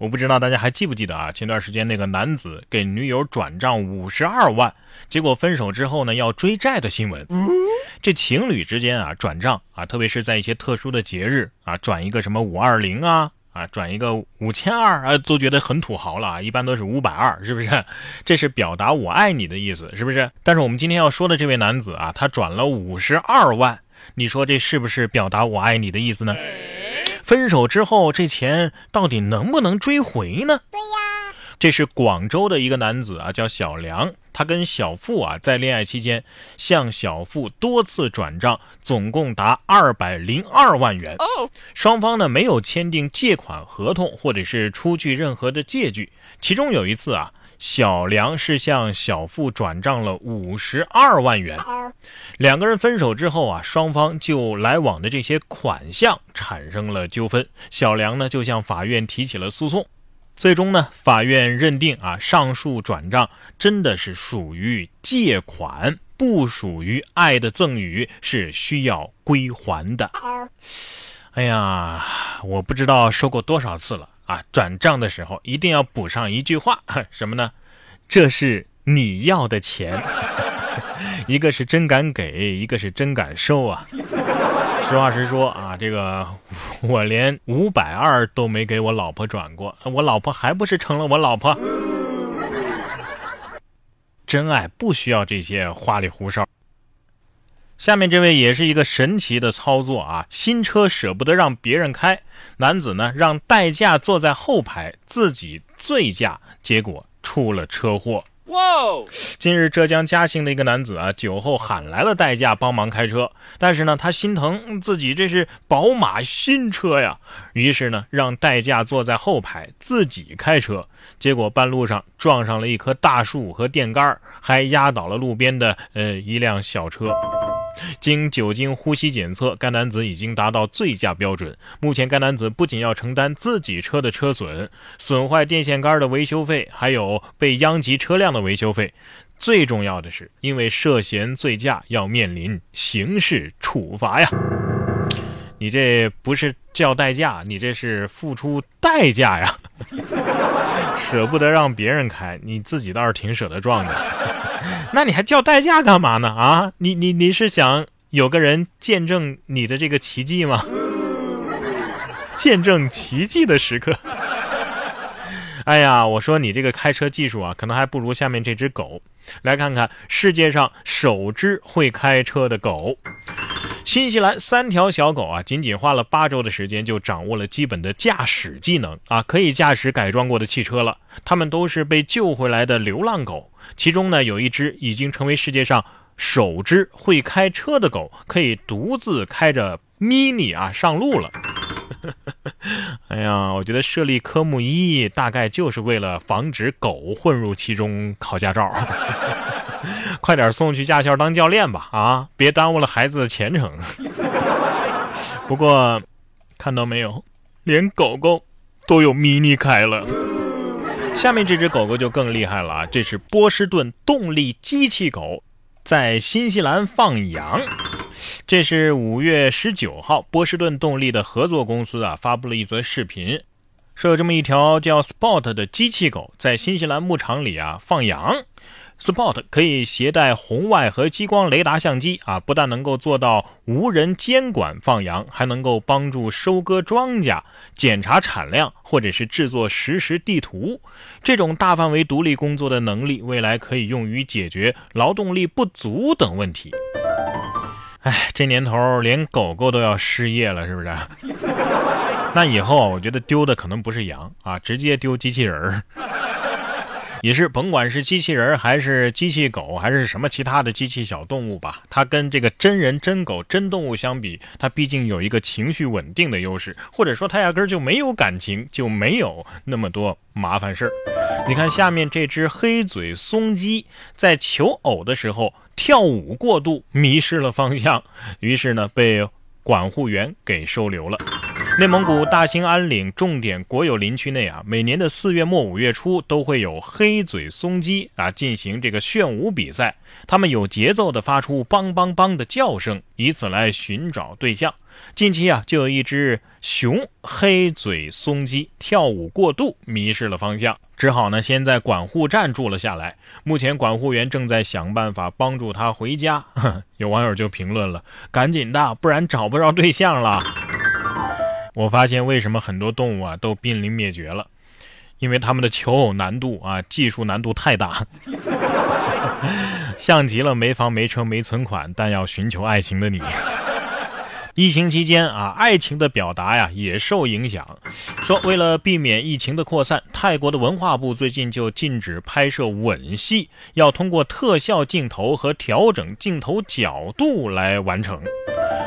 我不知道大家还记不记得啊？前段时间那个男子给女友转账五十二万，结果分手之后呢要追债的新闻。这情侣之间啊转账啊，特别是在一些特殊的节日啊，转一个什么五二零啊啊，转一个五千二啊，都觉得很土豪了啊。一般都是五百二，是不是？这是表达我爱你的意思，是不是？但是我们今天要说的这位男子啊，他转了五十二万，你说这是不是表达我爱你的意思呢？分手之后，这钱到底能不能追回呢？对呀，这是广州的一个男子啊，叫小梁，他跟小付啊在恋爱期间向小付多次转账，总共达二百零二万元。双方呢没有签订借款合同或者是出具任何的借据，其中有一次啊。小梁是向小付转账了五十二万元，两个人分手之后啊，双方就来往的这些款项产生了纠纷，小梁呢就向法院提起了诉讼，最终呢，法院认定啊，上述转账真的是属于借款，不属于爱的赠与，是需要归还的。哎呀，我不知道说过多少次了。啊，转账的时候一定要补上一句话，什么呢？这是你要的钱，一个是真敢给，一个是真敢收啊。实话实说啊，这个我连五百二都没给我老婆转过，我老婆还不是成了我老婆？真爱不需要这些花里胡哨。下面这位也是一个神奇的操作啊！新车舍不得让别人开，男子呢让代驾坐在后排，自己醉驾，结果出了车祸。哇！近日浙江嘉兴的一个男子啊，酒后喊来了代驾帮忙开车，但是呢他心疼自己这是宝马新车呀，于是呢让代驾坐在后排，自己开车，结果半路上撞上了一棵大树和电杆，还压倒了路边的呃一辆小车。经酒精呼吸检测，该男子已经达到醉驾标准。目前，该男子不仅要承担自己车的车损、损坏电线杆的维修费，还有被殃及车辆的维修费。最重要的是，因为涉嫌醉驾，要面临刑事处罚呀！你这不是叫代驾，你这是付出代价呀！舍不得让别人开，你自己倒是挺舍得撞的。那你还叫代驾干嘛呢？啊，你你你是想有个人见证你的这个奇迹吗？见证奇迹的时刻。哎呀，我说你这个开车技术啊，可能还不如下面这只狗。来看看世界上首只会开车的狗。新西兰三条小狗啊，仅仅花了八周的时间就掌握了基本的驾驶技能啊，可以驾驶改装过的汽车了。它们都是被救回来的流浪狗，其中呢有一只已经成为世界上首只会开车的狗，可以独自开着 Mini 啊上路了。哎呀，我觉得设立科目一大概就是为了防止狗混入其中考驾照。快点送去驾校当教练吧！啊，别耽误了孩子的前程。不过，看到没有，连狗狗都有迷你开了。下面这只狗狗就更厉害了啊！这是波士顿动力机器狗，在新西兰放羊。这是五月十九号，波士顿动力的合作公司啊发布了一则视频，说有这么一条叫 Spot 的机器狗在新西兰牧场里啊放羊。Spot 可以携带红外和激光雷达相机啊，不但能够做到无人监管放羊，还能够帮助收割庄稼、检查产量或者是制作实时地图。这种大范围独立工作的能力，未来可以用于解决劳动力不足等问题。哎，这年头连狗狗都要失业了，是不是？那以后我觉得丢的可能不是羊啊，直接丢机器人儿。也是甭管是机器人还是机器狗还是什么其他的机器小动物吧，它跟这个真人真狗真动物相比，它毕竟有一个情绪稳定的优势，或者说它压根儿就没有感情，就没有那么多麻烦事儿。你看下面这只黑嘴松鸡在求偶的时候跳舞过度，迷失了方向，于是呢被管护员给收留了。内蒙古大兴安岭重点国有林区内啊，每年的四月末五月初都会有黑嘴松鸡啊进行这个炫舞比赛，它们有节奏的发出梆梆梆的叫声，以此来寻找对象。近期啊，就有一只雄黑嘴松鸡跳舞过度，迷失了方向，只好呢先在管护站住了下来。目前管护员正在想办法帮助它回家。有网友就评论了：“赶紧的，不然找不着对象了。”我发现为什么很多动物啊都濒临灭绝了，因为它们的求偶难度啊技术难度太大，像极了没房没车没存款但要寻求爱情的你。疫情期间啊，爱情的表达呀也受影响。说为了避免疫情的扩散，泰国的文化部最近就禁止拍摄吻戏，要通过特效镜头和调整镜头角度来完成。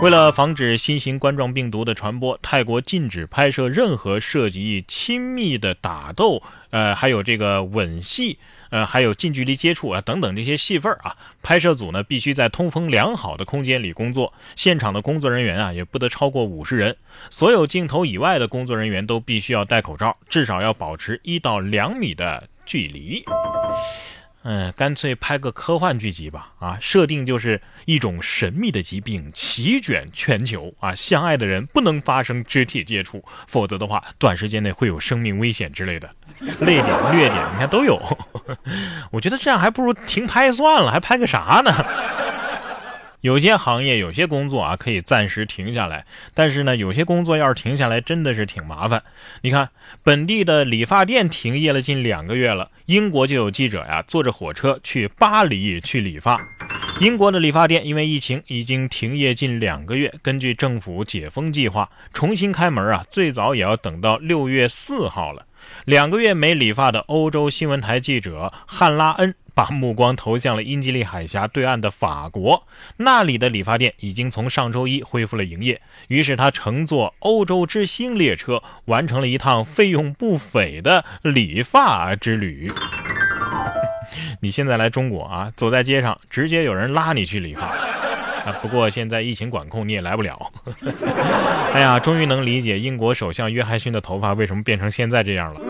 为了防止新型冠状病毒的传播，泰国禁止拍摄任何涉及亲密的打斗，呃，还有这个吻戏，呃，还有近距离接触啊等等这些戏份啊。拍摄组呢必须在通风良好的空间里工作，现场的工作人员啊也不得超过五十人。所有镜头以外的工作人员都必须要戴口罩，至少要保持一到两米的距离。嗯，干脆拍个科幻剧集吧！啊，设定就是一种神秘的疾病席卷全球啊，相爱的人不能发生肢体接触，否则的话，短时间内会有生命危险之类的，泪点、虐点，你看都有。我觉得这样还不如停拍算了，还拍个啥呢？有些行业、有些工作啊，可以暂时停下来，但是呢，有些工作要是停下来，真的是挺麻烦。你看，本地的理发店停业了近两个月了，英国就有记者呀，坐着火车去巴黎去理发。英国的理发店因为疫情已经停业近两个月，根据政府解封计划，重新开门啊，最早也要等到六月四号了。两个月没理发的欧洲新闻台记者汉拉恩。把目光投向了英吉利海峡对岸的法国，那里的理发店已经从上周一恢复了营业。于是他乘坐欧洲之星列车，完成了一趟费用不菲的理发之旅。你现在来中国啊，走在街上，直接有人拉你去理发啊。不过现在疫情管控，你也来不了。哎呀，终于能理解英国首相约翰逊的头发为什么变成现在这样了。